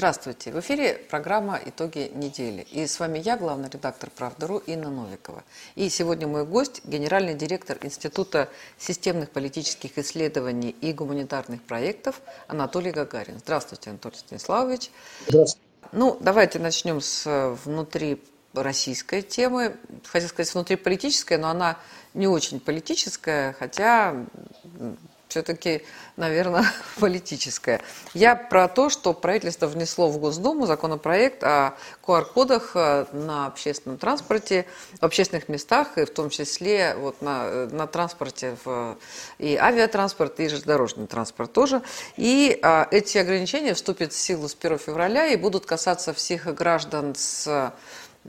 Здравствуйте. В эфире программа «Итоги недели». И с вами я, главный редактор «Правда.ру» Инна Новикова. И сегодня мой гость – генеральный директор Института системных политических исследований и гуманитарных проектов Анатолий Гагарин. Здравствуйте, Анатолий Станиславович. Здравствуйте. Ну, давайте начнем с э, внутри российской темы. Хотел сказать внутриполитическая, но она не очень политическая, хотя все-таки, наверное, политическое. Я про то, что правительство внесло в Госдуму законопроект о QR-кодах э, на общественном транспорте, в общественных местах, и в том числе вот на, на транспорте, в, и авиатранспорт, и железнодорожный транспорт тоже. И а, эти ограничения вступят в силу с 1 февраля и будут касаться всех граждан с Э,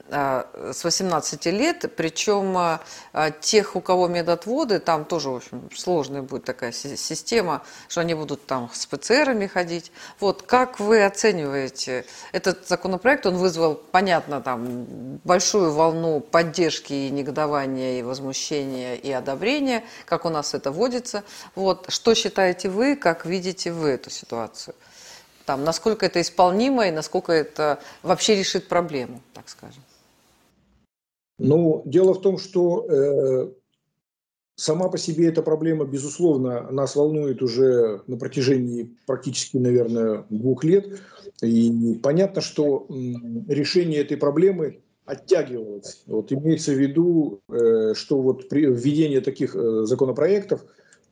с 18 лет, причем э, тех, у кого медотводы, там тоже, в общем, сложная будет такая система, что они будут там с ПЦРами ходить. Вот, как вы оцениваете этот законопроект? Он вызвал, понятно, там большую волну поддержки и негодования, и возмущения, и одобрения, как у нас это водится. Вот, что считаете вы, как видите вы эту ситуацию? там, насколько это исполнимо и насколько это вообще решит проблему, так скажем? Ну, дело в том, что э, сама по себе эта проблема, безусловно, нас волнует уже на протяжении практически, наверное, двух лет. И понятно, что э, решение этой проблемы оттягивалось. Вот имеется в виду, э, что вот при введение таких э, законопроектов,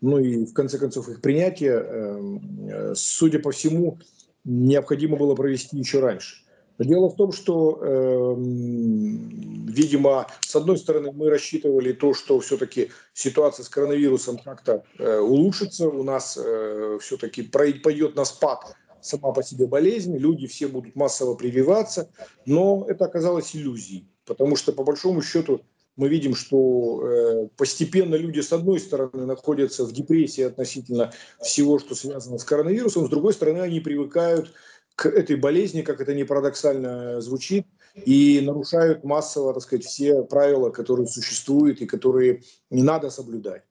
ну и в конце концов их принятие, э, э судя по всему, необходимо было провести еще раньше. Дело в том, что, э, видимо, с одной стороны, мы рассчитывали то, что все-таки ситуация с коронавирусом как-то э, улучшится, у нас э, все-таки пойдет на спад сама по себе болезнь, люди все будут массово прививаться, но это оказалось иллюзией, потому что, по большому счету, мы видим, что э, постепенно люди, с одной стороны, находятся в депрессии относительно всего, что связано с коронавирусом, с другой стороны, они привыкают к этой болезни, как это не парадоксально звучит, и нарушают массово, так сказать, все правила, которые существуют и которые не надо соблюдать.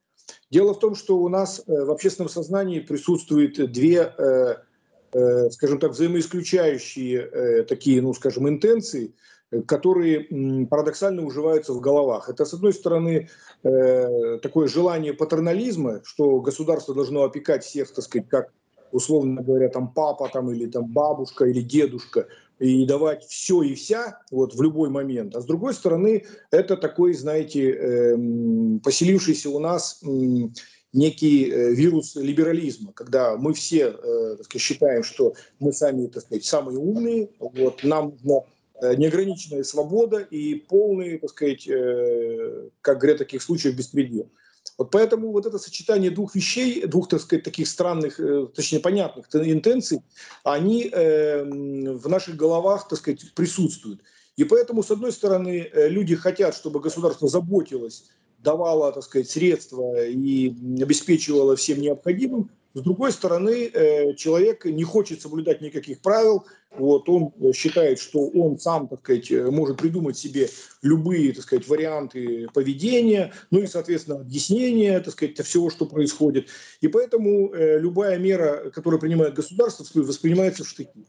Дело в том, что у нас э, в общественном сознании присутствует две, э, скажем так, взаимоисключающие такие, ну, скажем, интенции – которые парадоксально уживаются в головах. Это, с одной стороны, э, такое желание патернализма, что государство должно опекать всех, так сказать, как, условно говоря, там папа там, или там бабушка или дедушка, и давать все и вся вот, в любой момент. А с другой стороны, это такой, знаете, эм, поселившийся у нас некий э, вирус либерализма, когда мы все э, сказать, считаем, что мы сами так сказать, самые умные, вот, нам нужно Э, неограниченная свобода и полный, так сказать, э, как говорят в таких случаях, беспредел. Вот поэтому вот это сочетание двух вещей, двух, так сказать, таких странных, э, точнее, понятных интенций, они в наших головах, так сказать, присутствуют. И поэтому, с одной стороны, люди хотят, чтобы государство заботилось, давало, так сказать, средства и обеспечивало всем необходимым. С другой стороны, э, человек не хочет соблюдать никаких правил, вот, он считает, что он сам, так сказать, может придумать себе любые, так сказать, варианты поведения, ну и, соответственно, объяснения, так сказать, всего, что происходит. И поэтому э, любая мера, которую принимает государство, воспринимается в штыки.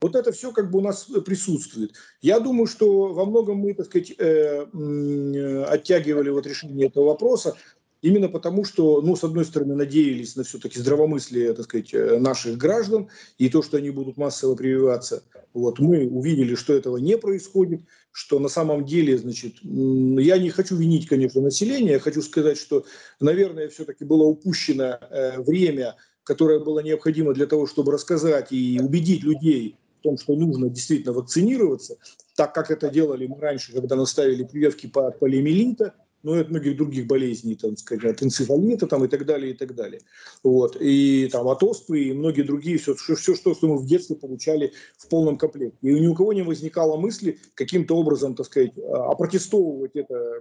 Вот это все как бы у нас присутствует. Я думаю, что во многом мы, так сказать, э, оттягивали вот решение этого вопроса, Именно потому, что, ну, с одной стороны, надеялись на все-таки здравомыслие, так сказать, э, наших граждан и то, что они будут массово прививаться. Вот мы увидели, что этого не происходит, что на самом деле, значит, я не хочу винить, конечно, население, я хочу сказать, что, наверное, все-таки было упущено э, время, которое было необходимо для того, чтобы рассказать и убедить людей в том, что нужно действительно вакцинироваться, так как это делали мы раньше, когда наставили прививки по полиомиелита, ну и от многих других болезней, там, сказать, от энцефалита там, и так далее, и так далее. Вот. И там от оспы и многие другие, все, все, все что, мы в детстве получали в полном комплекте. И ни у кого не возникало мысли каким-то образом, так сказать, а, опротестовывать это,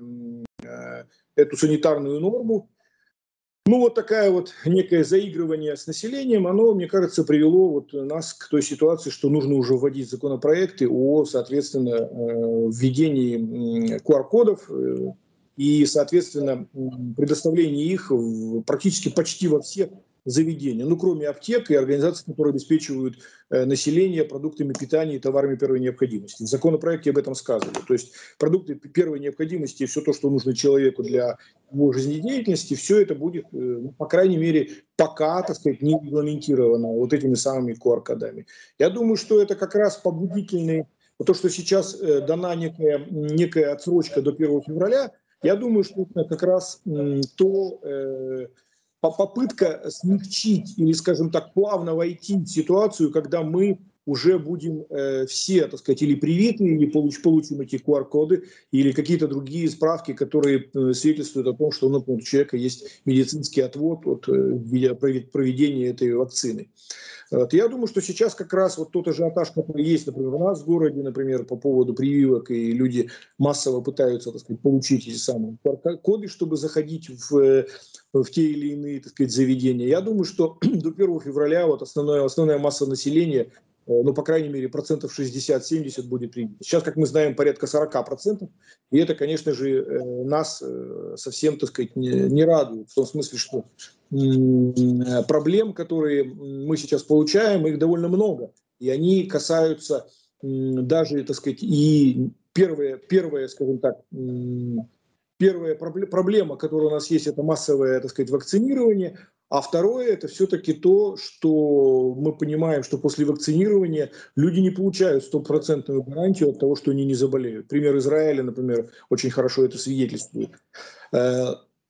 э, эту санитарную норму. Ну, вот такое вот некое заигрывание с населением, оно, мне кажется, привело вот нас к той ситуации, что нужно уже вводить законопроекты о, соответственно, э, введении QR-кодов, и, соответственно, предоставление их практически почти во всех заведения, ну, кроме аптек и организаций, которые обеспечивают э, население продуктами питания и товарами первой необходимости. В законопроекте об этом сказано. То есть продукты первой необходимости все то, что нужно человеку для его жизнедеятельности, все это будет, э, ну, по крайней мере, пока, так сказать, не регламентировано вот этими самыми QR-кодами. Я думаю, что это как раз побудительный, то, что сейчас э, дана некая, некая отсрочка до 1 февраля, я думаю, что это как раз то, э, попытка смягчить или, скажем так, плавно войти в ситуацию, когда мы уже будем э, все, так сказать, или привиты, или получ, получим эти QR-коды, или какие-то другие справки, которые э, свидетельствуют о том, что ну, у человека есть медицинский отвод от э, проведения этой вакцины. Вот. Я думаю, что сейчас как раз вот тот ажиотаж, который есть, например, у нас в городе, например, по поводу прививок, и люди массово пытаются, так сказать, получить эти самые коды, чтобы заходить в, э, в те или иные, так сказать, заведения. Я думаю, что до 1 февраля вот основная, основная масса населения ну, по крайней мере, процентов 60-70 будет принято. Сейчас, как мы знаем, порядка 40 процентов, и это, конечно же, э, нас э, совсем, так сказать, не радует, в том смысле, что проблем, которые мы сейчас получаем, их довольно много, и они касаются даже, так сказать, и первое, первое скажем так, первая проблема, которая у нас есть, это массовое, так сказать, вакцинирование, а второе, это все-таки то, что мы понимаем, что после вакцинирования люди не получают стопроцентную гарантию от того, что они не заболеют. Пример Израиля, например, очень хорошо это свидетельствует. Э,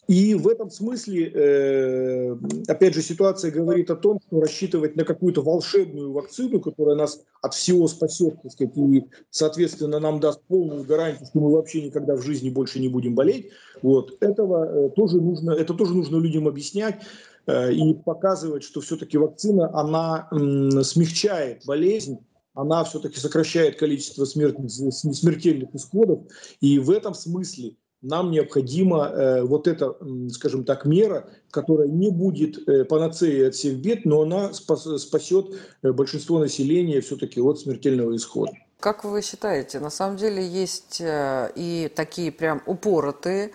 и в этом смысле, э, опять же, ситуация говорит о том, что рассчитывать на какую-то волшебную вакцину, которая нас от всего спасет, так сказать, и, соответственно, нам даст полную гарантию, что мы вообще никогда в жизни больше не будем болеть, вот, этого э, тоже нужно, это тоже нужно людям объяснять. Э, и показывает, что все-таки вакцина, она смягчает болезнь, она все-таки сокращает количество смертельных исходов. И в этом смысле нам необходима э, вот эта, скажем так, мера, которая не будет э, панацеей от всех бед, но она спас, спасет большинство населения все-таки от смертельного исхода. Как вы считаете, на самом деле есть и такие прям упоротые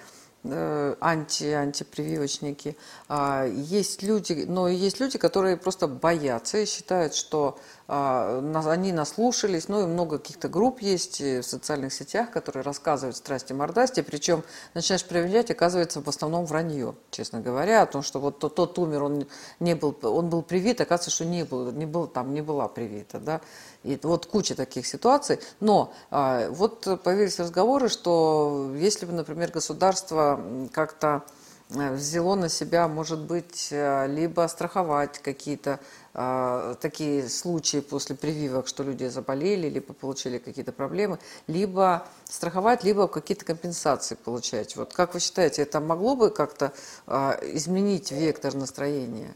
анти, антипрививочники. А, есть люди, но есть люди, которые просто боятся и считают, что они наслушались, ну и много каких-то групп есть в социальных сетях, которые рассказывают страсти мордасти, причем начинаешь проверять, оказывается в основном вранье, честно говоря, о том, что вот тот, тот умер, он не был, он был привит, оказывается, что не был, не был там не была привита, да, и вот куча таких ситуаций. Но а, вот появились разговоры, что если бы, например, государство как-то э, взяло на себя, может быть, э, либо страховать какие-то э, такие случаи после прививок, что люди заболели, либо получили какие-то проблемы, либо страховать, либо какие-то компенсации получать. Вот как вы считаете, это могло бы как-то э, изменить вектор настроения?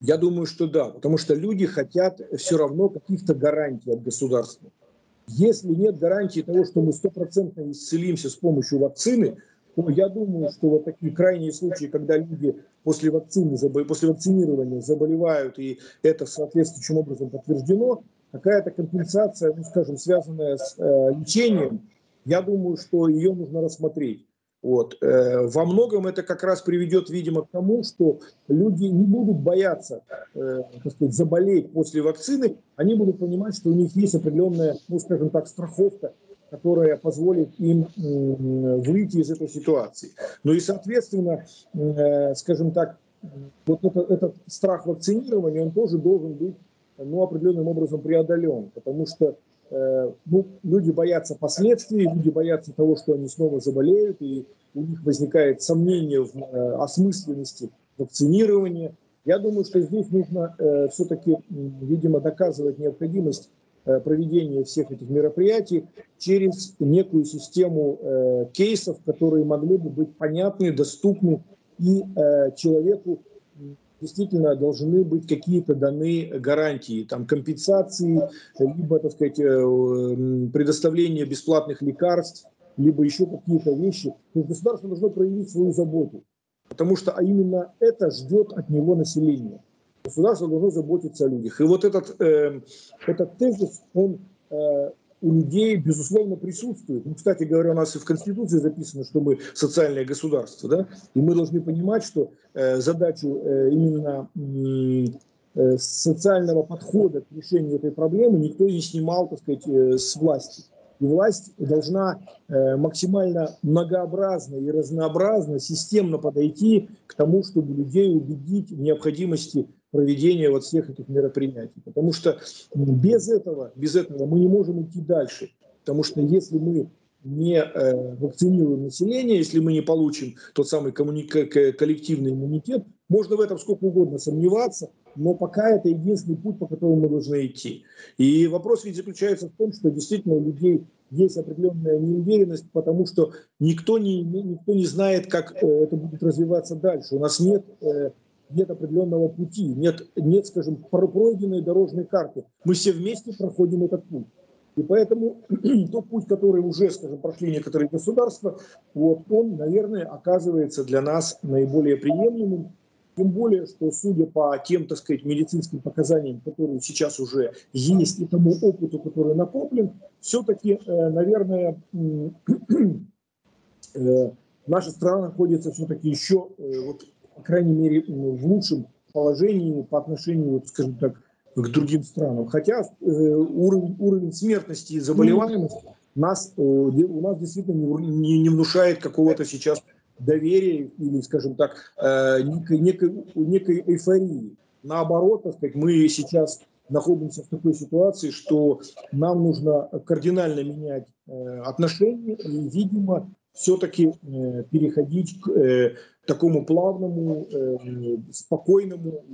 Я думаю, что да, потому что люди хотят все равно каких-то гарантий от государства. Если нет гарантии того, что мы стопроцентно исцелимся с помощью вакцины, то я думаю, что вот такие крайние случаи, когда люди после вакцины, после вакцинирования заболевают, и это соответствующим образом подтверждено, какая-то компенсация, ну, скажем, связанная с э, лечением, я думаю, что ее нужно рассмотреть. Вот. Э, во многом это как раз приведет, видимо, к тому, что люди не будут бояться э, так сказать, заболеть после вакцины, они будут понимать, что у них есть определенная, ну, скажем так, страховка, которая позволит им выйти из этой ситуации. Ну и, соответственно, э, скажем так, вот это, этот страх вакцинирования, он тоже должен быть ну, определенным образом преодолен, потому что Э, ну, люди боятся последствий, люди боятся того, что они снова заболеют, и у них возникает сомнение в э, осмысленности вакцинирования. Я думаю, что здесь нужно все-таки, видимо, доказывать необходимость проведения всех этих мероприятий через некую систему э, кейсов, которые могли бы быть понятны, доступны и э, человеку действительно должны быть какие-то даны гарантии, там, компенсации, либо, так сказать, э, предоставление бесплатных лекарств, либо еще какие-то вещи. То есть государство должно проявить свою заботу, потому что а именно это ждет от него население. Государство должно заботиться о людях. И вот этот, э, этот тезис, он э, у людей, безусловно, присутствует. Ну, кстати говоря, у нас и в Конституции записано, что мы социальное государство, да, и мы должны понимать, что э, задачу э, именно э, социального подхода к решению этой проблемы никто не снимал, так сказать, э, с власти. И власть должна э, максимально многообразно и разнообразно, системно подойти к тому, чтобы людей убедить в необходимости проведения вот всех этих мероприятий. Потому что без этого, без этого мы не можем идти дальше. Потому что если мы не э, вакцинируем население, если мы не получим тот самый коллективный иммунитет, можно в этом сколько угодно сомневаться, но пока это единственный путь, по которому мы должны идти. И вопрос ведь заключается в том, что действительно у людей есть определенная неуверенность, потому что никто не, никто не знает, как э, это будет развиваться дальше. У нас нет, э, нет определенного пути, нет, нет, скажем, пройденной дорожной карты. Мы все вместе проходим этот путь. И поэтому тот путь, который уже, скажем, прошли некоторые государства, вот он, наверное, оказывается для нас наиболее приемлемым. Тем более, что судя по тем, так сказать, медицинским показаниям, которые сейчас уже есть, и тому опыту, который накоплен, все-таки, э, наверное, э, наша страна находится все-таки еще, э, вот, по крайней мере, в лучшем положении по отношению, скажем так, к другим странам. Хотя уровень, уровень смертности и заболеваемости нас, у нас действительно не, не внушает какого-то сейчас доверия или, скажем так, э, некой, некой, некой эйфории. Наоборот, так сказать, мы сейчас находимся в такой ситуации, что нам нужно кардинально менять э, отношения и, видимо, все-таки э, переходить к такому плавному, спокойному,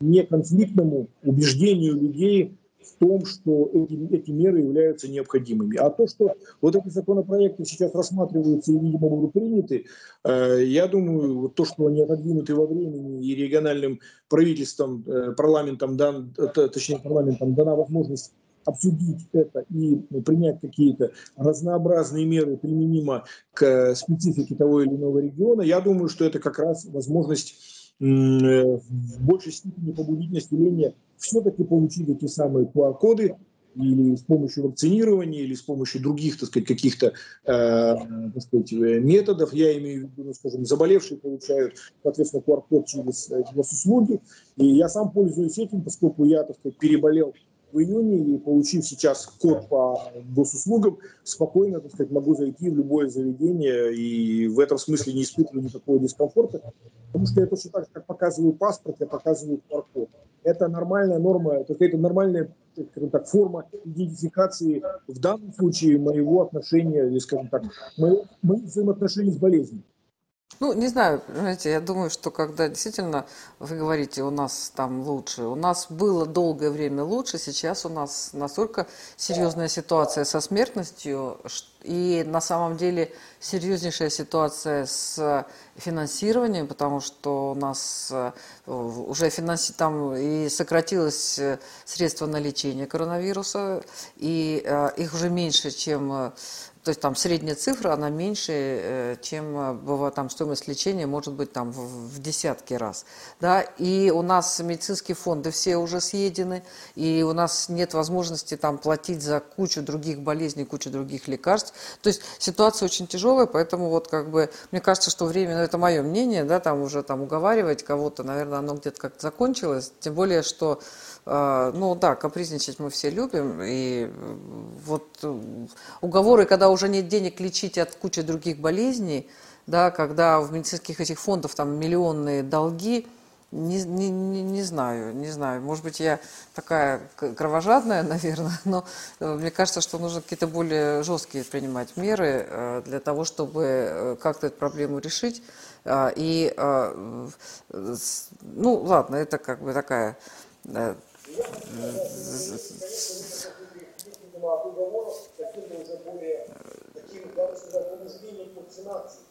неконфликтному убеждению людей в том, что эти, эти меры являются необходимыми. А то, что вот эти законопроекты сейчас рассматриваются и, видимо, будут приняты, э, я думаю, то, что они отодвинуты во времени и региональным правительством, э, парламентом, э, точнее парламентом дана возможность обсудить это и принять какие-то разнообразные меры применимо к специфике того или иного региона, я думаю, что это как раз возможность в большей степени побудить население все-таки получить эти самые QR-коды или с помощью вакцинирования, или с помощью других, так сказать, каких-то, э, сказать, методов. Я имею в виду, ну, скажем, заболевшие получают, соответственно, QR-код через э, госуслуги. И я сам пользуюсь этим, поскольку я, так сказать, переболел в июне и получив сейчас код по госуслугам, спокойно, так сказать, могу зайти в любое заведение и в этом смысле не испытываю никакого дискомфорта, потому что я точно так же, как показываю паспорт, я показываю QR-код это нормальная норма, это какая-то нормальная скажем так, форма идентификации в данном случае моего отношения, или, скажем так, моих взаимоотношений с болезнью. Ну, не знаю, знаете, я думаю, что когда действительно вы говорите, у нас там лучше, у нас было долгое время лучше, сейчас у нас настолько серьезная ситуация со смертностью, и на самом деле серьезнейшая ситуация с финансированием, потому что у нас э, уже финанси... там и сократилось э, средства на лечение коронавируса, и э, их уже меньше, чем то есть там средняя цифра, она меньше, э, чем э, бывает, там стоимость лечения может быть там в, в десятки раз. Да? И у нас медицинские фонды все уже съедены, и у нас нет возможности там платить за кучу других болезней, кучу других лекарств. То есть ситуация очень тяжелая, поэтому вот как бы, мне кажется, что время, ну это мое мнение, да, там уже там уговаривать кого-то, наверное, оно где-то как-то закончилось, тем более, что ну да, капризничать мы все любим. И вот э, уговоры, когда уже нет денег лечить от кучи других болезней, да, когда в медицинских этих фондах там миллионные долги, не, не, не, не знаю, не знаю. Может быть, я такая кровожадная, наверное, но э, мне кажется, что нужно какие-то более жесткие принимать меры э, для того, чтобы как-то эту проблему решить. А, и, ну, ладно, это как бы такая договоров, таким, я бы сказал, по вакцинации.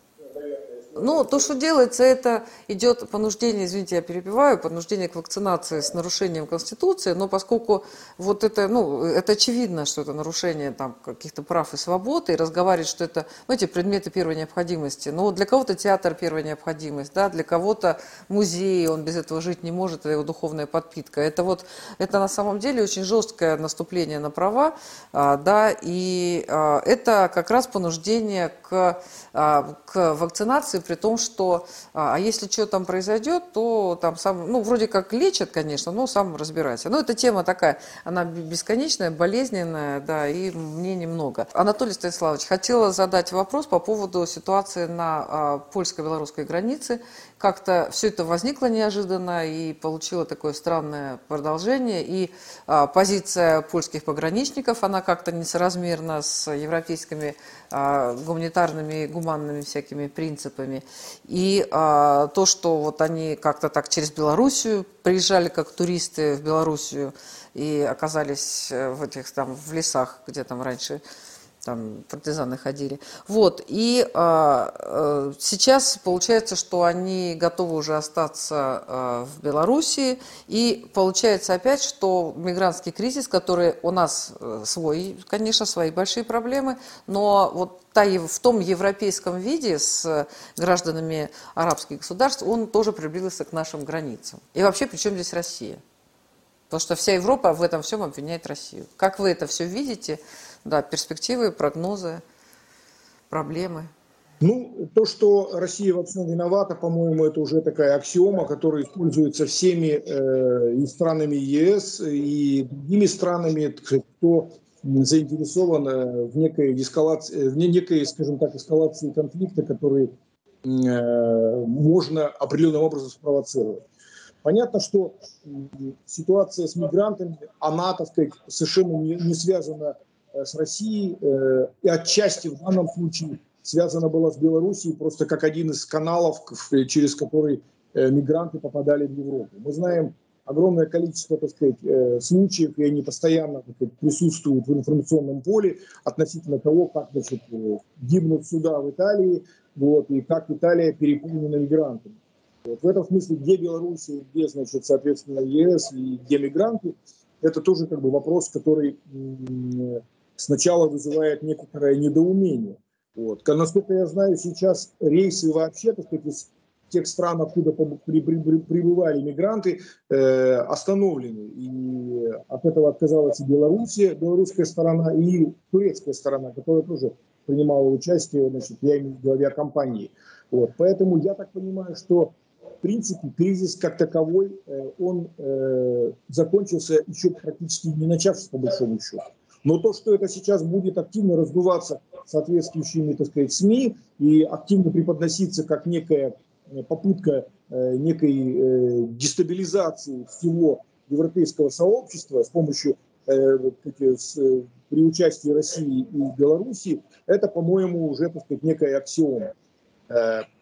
Ну, то, что делается, это идет понуждение, извините, я перебиваю, понуждение к вакцинации с нарушением Конституции, но поскольку вот это, ну, это очевидно, что это нарушение там каких-то прав и свобод, и разговаривать, что это, ну, эти предметы первой необходимости, но для кого-то театр первой необходимость, да, для кого-то музей, он без этого жить не может, это его духовная подпитка. Это вот, это на самом деле очень жесткое наступление на права, а, да, и а, это как раз понуждение к, а, к вакцинации при том, что, а, а если что там произойдет, то там сам, ну, вроде как лечат, конечно, но сам разбирайся. Но эта тема такая, она бесконечная, болезненная, да, и мне немного. Анатолий Станиславович, хотела задать вопрос по поводу ситуации на а, польско-белорусской границе как-то все это возникло неожиданно и получило такое странное продолжение. И а, позиция польских пограничников, она как-то несоразмерна с европейскими а, гуманитарными, гуманными всякими принципами. И а, то, что вот они как-то так через Белоруссию приезжали как туристы в Белоруссию и оказались э, в этих там в лесах, где там раньше там партизаны ходили. Вот, и а, а, сейчас получается, что они готовы уже остаться а, в Белоруссии, и получается опять, что мигрантский кризис, который у нас а, свой, конечно, свои большие проблемы, но вот та, в том европейском виде с гражданами арабских государств, он тоже приблизился к нашим границам. И вообще, при чем здесь Россия? Потому что вся Европа в этом всем обвиняет Россию. Как вы это все видите? Да, перспективы, прогнозы, проблемы. Ну, то, что Россия во всем виновата, по-моему, это уже такая аксиома, которая используется всеми э, и странами ЕС, и другими странами, кто заинтересован э, в некой эскалации, в некой, скажем так, эскалации конфликта, который э, можно определенным образом спровоцировать. Понятно, что ситуация с мигрантами, так сказать, совершенно не, не связана Э, с Россией э, и отчасти в данном случае связана была с Белоруссией просто как один из каналов, через который э, мигранты попадали в Европу. Мы знаем огромное количество, так сказать, случаев, и они постоянно так сказать, присутствуют в информационном поле относительно того, как значит, гибнут суда в Италии, вот, и как Италия переполнена мигрантами. Вот. В этом смысле, где Белоруссия, где, значит, соответственно, ЕС и где мигранты, это тоже как бы вопрос, который сначала вызывает некоторое недоумение. Вот. Насколько я знаю, сейчас рейсы вообще, так сказать, из тех стран, откуда прибывали мигранты, э, остановлены. И от этого отказалась и Белоруссия, белорусская сторона, и турецкая сторона, которая тоже принимала участие, значит, я имею в виду авиакомпании. Вот. Поэтому я так понимаю, что в принципе кризис как таковой, э, он э, закончился еще практически не начавшись по большому счету. Но то, что это сейчас будет активно раздуваться соответствующими, так сказать, СМИ и активно преподноситься как некая э, попытка э, некой э, дестабилизации всего европейского сообщества с помощью при участии России и Белоруссии, это, по-моему, уже, так сказать, некая аксиома.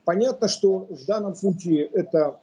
Понятно, что в данном случае это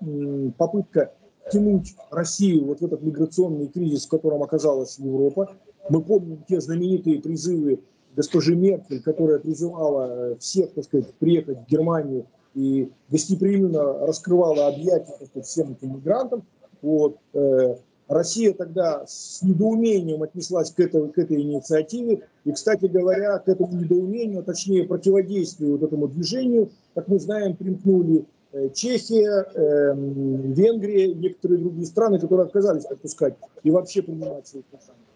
попытка тянуть Россию вот в этот миграционный кризис, в котором оказалась Европа, мы помним те знаменитые призывы госпожи Меркель, которая призывала э, всех, так сказать, приехать в Германию и гостеприимно раскрывала объятия сказать, всем этим мигрантам. Вот. Э, Россия тогда с недоумением отнеслась к этой, к этой инициативе. И, кстати говоря, к этому недоумению, а точнее противодействию вот этому движению, как мы знаем, примкнули э, Чехия, Венгрия, некоторые другие страны, которые отказались отпускать и вообще принимать своих национальных.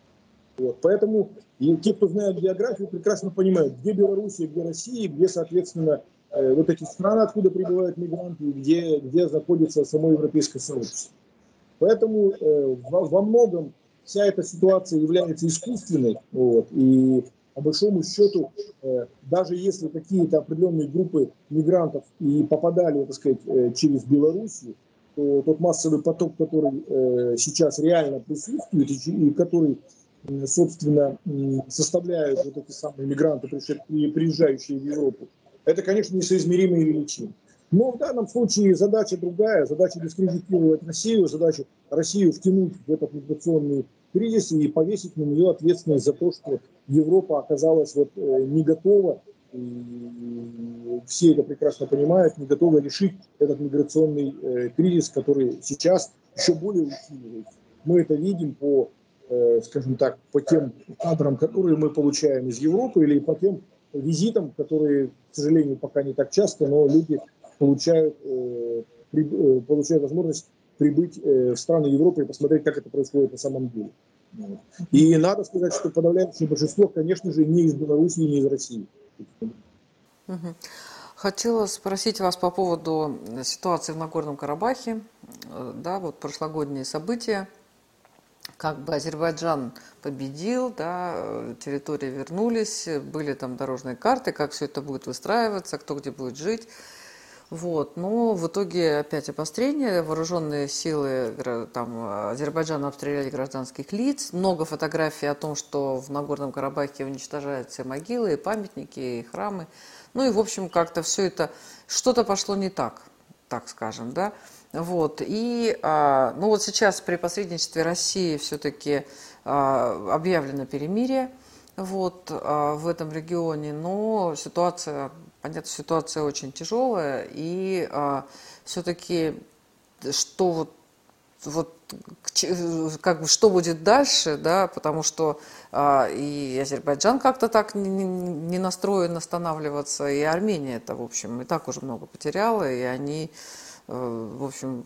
Вот. Поэтому и те, кто знает географию, прекрасно понимают, где Белоруссия, где Россия, где, соответственно, э, вот эти страны, откуда прибывают мигранты, где, где находится само европейское сообщество. Поэтому э, во, во многом вся эта ситуация является искусственной. Вот, и по большому счету, э, даже если какие-то определенные группы мигрантов и попадали, так сказать, э, через Белоруссию, то тот массовый поток, который э, сейчас реально присутствует и, и который собственно, составляют вот эти самые мигранты, приезжающие в Европу, это, конечно, несоизмеримые величины. Но в данном случае задача другая, задача дискредитировать Россию, задача Россию втянуть в этот миграционный кризис и повесить на нее ответственность за то, что Европа оказалась вот э, не готова, все это прекрасно понимают, не готовы решить этот миграционный э, кризис, который сейчас еще более усиливается. Мы это видим по, э, скажем так, по тем кадрам, которые мы получаем из Европы, или по тем визитам, которые, к сожалению, пока не так часто, но люди получают, э, э, получают возможность прибыть э, в страны Европы и посмотреть, как это происходит на самом деле. И надо сказать, что подавляющее большинство, конечно же, не из Беларуси и не из России. Хотела спросить вас по поводу ситуации в Нагорном Карабахе. Да, вот прошлогодние события. Как бы Азербайджан победил, да, территории вернулись, были там дорожные карты, как все это будет выстраиваться, кто где будет жить. Вот. Но в итоге опять обострение, вооруженные силы там, Азербайджана обстреляли гражданских лиц, много фотографий о том, что в Нагорном Карабахе уничтожаются могилы, и памятники, и храмы. Ну и, в общем, как-то все это, что-то пошло не так, так скажем, да. Вот. И, а, ну вот сейчас при посредничестве России все-таки а, объявлено перемирие вот, а, в этом регионе, но ситуация понятно, ситуация очень тяжелая, и все-таки что вот вот как бы что будет дальше, да, потому что а, и Азербайджан как-то так не, не настроен останавливаться, и Армения это, в общем, и так уже много потеряла, и они, в общем,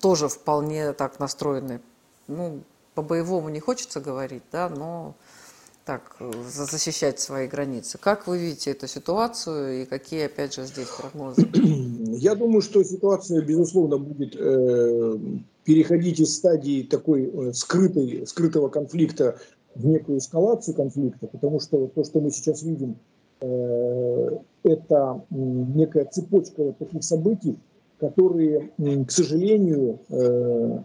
тоже вполне так настроены. Ну, по-боевому не хочется говорить, да, но так э, защищать свои границы. Как вы видите эту ситуацию и какие, опять же, здесь прогнозы? Я думаю, что ситуация, безусловно, будет э, переходить из стадии такой э, скрытой, скрытого конфликта в некую эскалацию конфликта, потому что то, что мы сейчас видим, э, это некая цепочка вот таких событий, которые, к сожалению, э,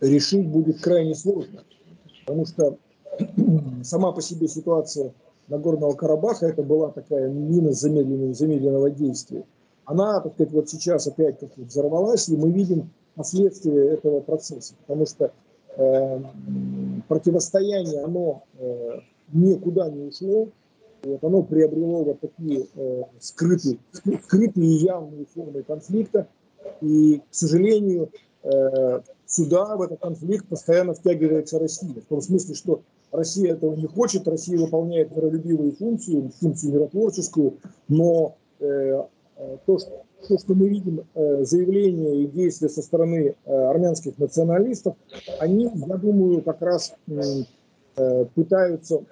решить будет крайне сложно. Потому что сама по себе ситуация Нагорного Карабаха, это была такая мина замедленного, замедленного действия. Она, так сказать, вот сейчас опять как взорвалась, и мы видим последствия этого процесса, потому что э, противостояние, оно э, никуда не ушло, вот, оно приобрело вот такие э, скрытые, скрытые и явные формы конфликта, и, к сожалению, э, сюда, в этот конфликт, постоянно втягивается Россия, в том смысле, что Россия этого не хочет, Россия выполняет миролюбивую функцию, функцию миротворческую, но э, то, что, то, что мы видим, э, заявления и действия со стороны армянских националистов, они, я думаю, как раз пытаются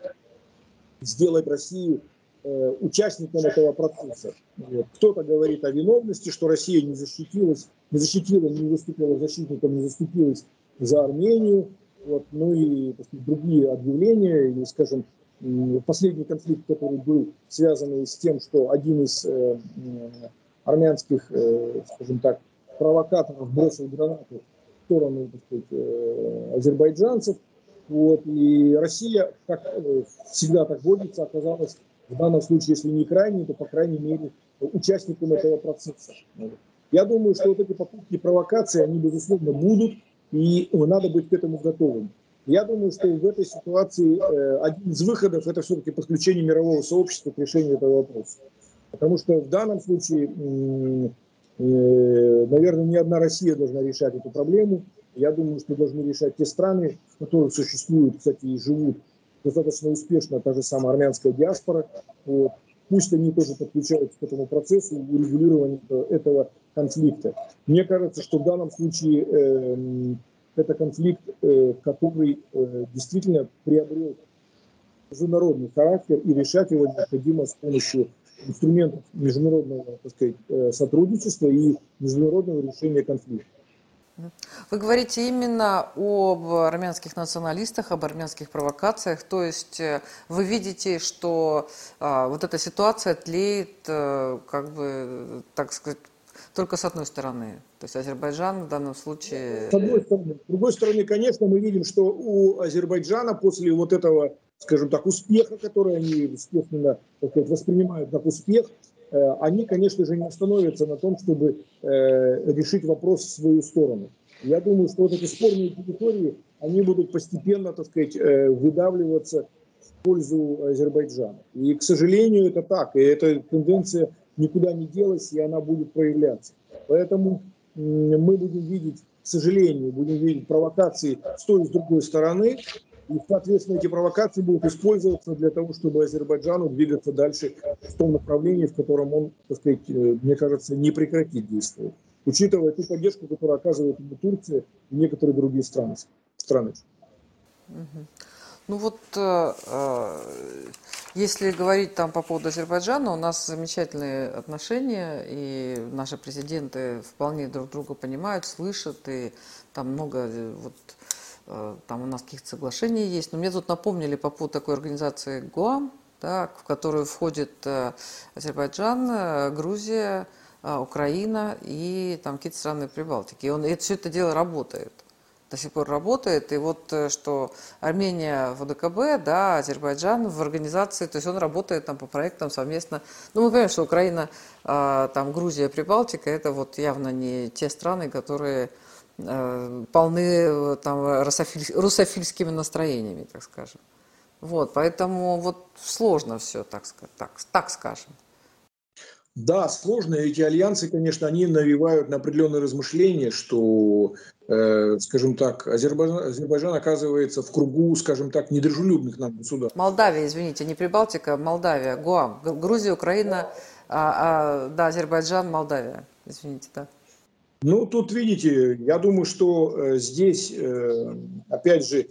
сделать Россию э, участником этого процесса. Кто-то говорит о виновности, что Россия не защитилась, не защитила, не выступила защитником, не заступилась за Армению. Вот, ну и сказать, другие объявления, и, скажем, последний конфликт, который был связан с тем, что один из э, армянских, э, скажем так, провокаторов бросил гранату в сторону сказать, э, азербайджанцев. Вот, и Россия, как э, всегда так водится, оказалась в данном случае, если не крайней, то, по крайней мере, участником этого процесса. Я думаю, что вот эти попытки провокации, они, безусловно, будут, и надо быть к этому готовым. Я думаю, что в этой ситуации э, один из выходов – это все-таки подключение мирового сообщества к решению этого вопроса. Потому что в данном случае, э, наверное, не одна Россия должна решать эту проблему. Я думаю, что должны решать те страны, в которых существуют, кстати, и живут достаточно успешно та же самая армянская диаспора. Вот. Пусть они тоже подключаются к этому процессу урегулирования этого конфликта. Мне кажется, что в данном случае э, это конфликт, э, который э, действительно приобрел международный характер, и решать его необходимо с помощью инструментов международного так сказать, э, сотрудничества и международного решения конфликта. Вы говорите именно об армянских националистах, об армянских провокациях, то есть э, вы видите, что а, вот эта ситуация тлеет, а, как бы, так сказать, только с одной стороны. То есть Азербайджан в данном случае... С одной стороны. С другой стороны, конечно, мы видим, что у Азербайджана после вот этого, скажем так, успеха, который они, естественно, воспринимают как успех, они, конечно же, не остановятся на том, чтобы э, решить вопрос в свою сторону. Я думаю, что вот эти спорные территории, они будут постепенно, так сказать, э, выдавливаться в пользу Азербайджана. И, к сожалению, это так. И эта тенденция никуда не делась, и она будет проявляться. Поэтому мы будем видеть, к сожалению, будем видеть провокации с той и с другой стороны, и, соответственно, эти провокации будут использоваться для того, чтобы Азербайджану двигаться дальше в том направлении, в котором он, так сказать, э, мне кажется, не прекратит действовать, учитывая ту поддержку, которую оказывает ему Турция и некоторые другие страны. страны. Ну вот, э, э, если говорить там по поводу Азербайджана, у нас замечательные отношения, и наши президенты вполне друг друга понимают, слышат, и там много вот там у нас каких-то соглашений есть. Но мне тут напомнили по поводу такой организации ГУАМ, да, в которую входит э, Азербайджан, э, Грузия, Украина и там какие-то страны Прибалтики. И, он, и все это дело работает. До сих пор работает. И вот что Армения в ОДКБ, да, Азербайджан в организации, то есть он работает там по проектам совместно. Ну, мы понимаем, что Украина, там Грузия, Прибалтика, это вот явно не те страны, которые Э, полны э, там, русофиль, русофильскими настроениями, так скажем. Вот, поэтому вот сложно все, так, так, так скажем. Да, сложно. Эти альянсы, конечно, они навевают на определенные размышления, что, э, скажем так, Азербайджан, Азербайджан оказывается в кругу, скажем так, недружелюбных нам государств. Молдавия, извините, не Прибалтика, Молдавия, Гуам, Грузия, Украина, а, а, да, Азербайджан, Молдавия, извините, да. Ну, тут видите, я думаю, что э, здесь, э, опять же,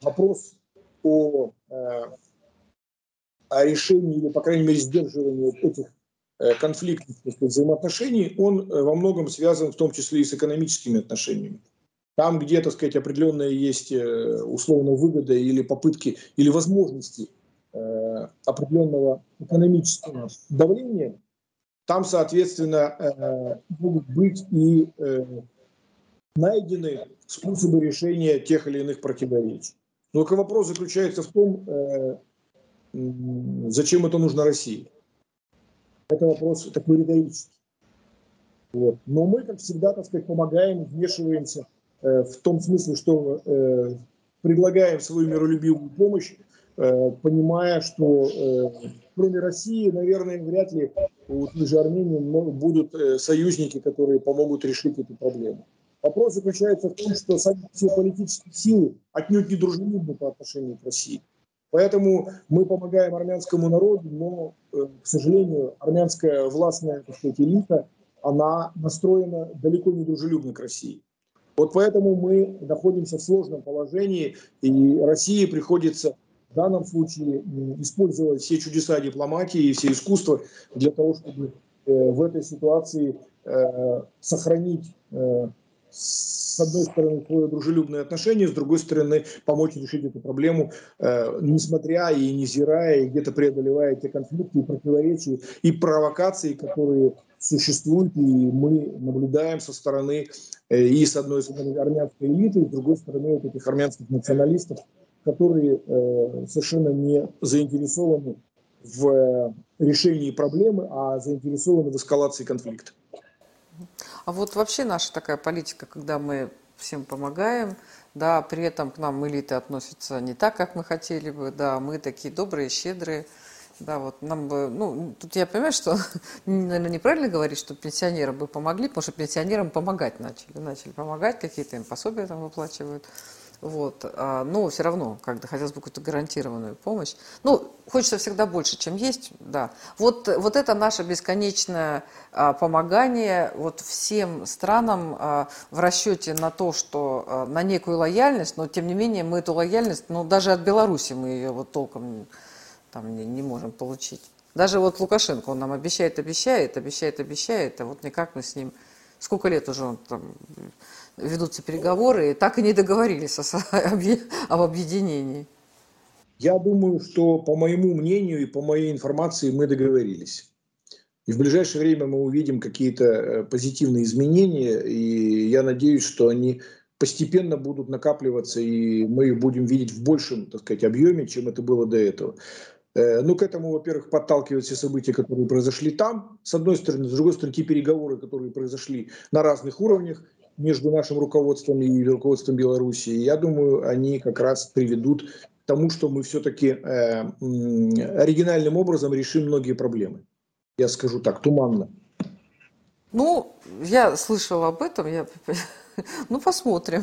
вопрос о, э, о решении или, по крайней мере, сдерживании этих конфликтных взаимоотношений, он во многом связан в том числе и с экономическими отношениями. Там, где, так сказать, определенная есть условно выгода или попытки, или возможности определенного экономического давления, там, соответственно, э, могут быть и э, найдены способы решения тех или иных противоречий. Только вопрос заключается в том, э, зачем это нужно России. Это вопрос такой риторический. Вот. Но мы, как всегда, так сказать, помогаем, вмешиваемся в том смысле, что предлагаем свою миролюбивую помощь, понимая, что кроме России, наверное, вряд ли у той же Армении будут э, союзники, которые помогут решить эту проблему. Вопрос заключается в том, что все политические силы отнюдь не дружелюбны по отношению к России. Поэтому мы помогаем армянскому народу, но, э, к сожалению, армянская властная сказать, элита, она настроена далеко не дружелюбно к России. Вот поэтому мы находимся в сложном положении, и России приходится в данном случае использовать все чудеса дипломатии и все искусства для того, чтобы э, в этой ситуации э, сохранить э, с одной стороны, свое дружелюбное отношение, с другой стороны, помочь решить эту проблему, несмотря и невзирая, и где-то преодолевая те конфликты и противоречия, и провокации, которые существуют, и мы наблюдаем со стороны и с одной стороны армянской элиты, и с другой стороны вот этих армянских националистов, которые э, совершенно не заинтересованы в э, решении проблемы, а заинтересованы в эскалации конфликта. А вот вообще наша такая политика, когда мы всем помогаем, да, при этом к нам элиты относятся не так, как мы хотели бы, да, мы такие добрые, щедрые, да, вот нам бы, ну, тут я понимаю, что, наверное, неправильно говорить, что пенсионерам бы помогли, потому что пенсионерам помогать начали, начали помогать, какие-то им пособия там выплачивают, вот. А, но все равно, когда хотелось бы какую-то гарантированную помощь. Ну, хочется всегда больше, чем есть, да. Вот, вот это наше бесконечное а, помогание вот всем странам а, в расчете на то, что на некую лояльность, но тем не менее мы эту лояльность, ну, даже от Беларуси мы ее вот толком там не, не можем получить. Даже вот Лукашенко, он нам обещает, обещает, обещает, обещает, а вот никак мы с ним... Сколько лет уже он там ведутся переговоры, и так и не договорились об объединении. Я думаю, что по моему мнению и по моей информации мы договорились. И в ближайшее время мы увидим какие-то э, позитивные изменения, и я надеюсь, что они постепенно будут накапливаться, и мы их будем видеть в большем, так сказать, объеме, чем это было до этого. Э, ну, к этому, во-первых, подталкивают все события, которые произошли там, с одной стороны, с другой стороны, те переговоры, которые произошли на разных уровнях, между нашим руководством и руководством Беларуси. Я думаю, они как раз приведут к тому, что мы все-таки э, оригинальным образом решим многие проблемы. я скажу так, туманно. Ну, я слышала об этом, я... ну, посмотрим.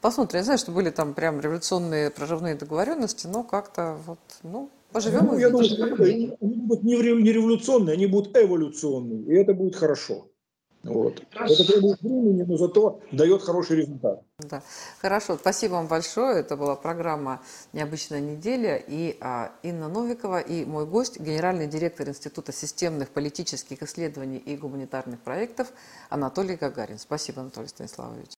Посмотрим. Я знаю, что были там прям революционные прорывные договоренности, но как-то вот, ну, поживем ну, и я думаю, они будут не революционные, они будут эволюционные, и это будет хорошо. Вот. Это требует времени, но зато дает хороший результат. Да. Хорошо, спасибо вам большое. Это была программа «Необычная неделя». И а, Инна Новикова и мой гость, генеральный директор Института системных политических исследований и гуманитарных проектов Анатолий Гагарин. Спасибо, Анатолий Станиславович.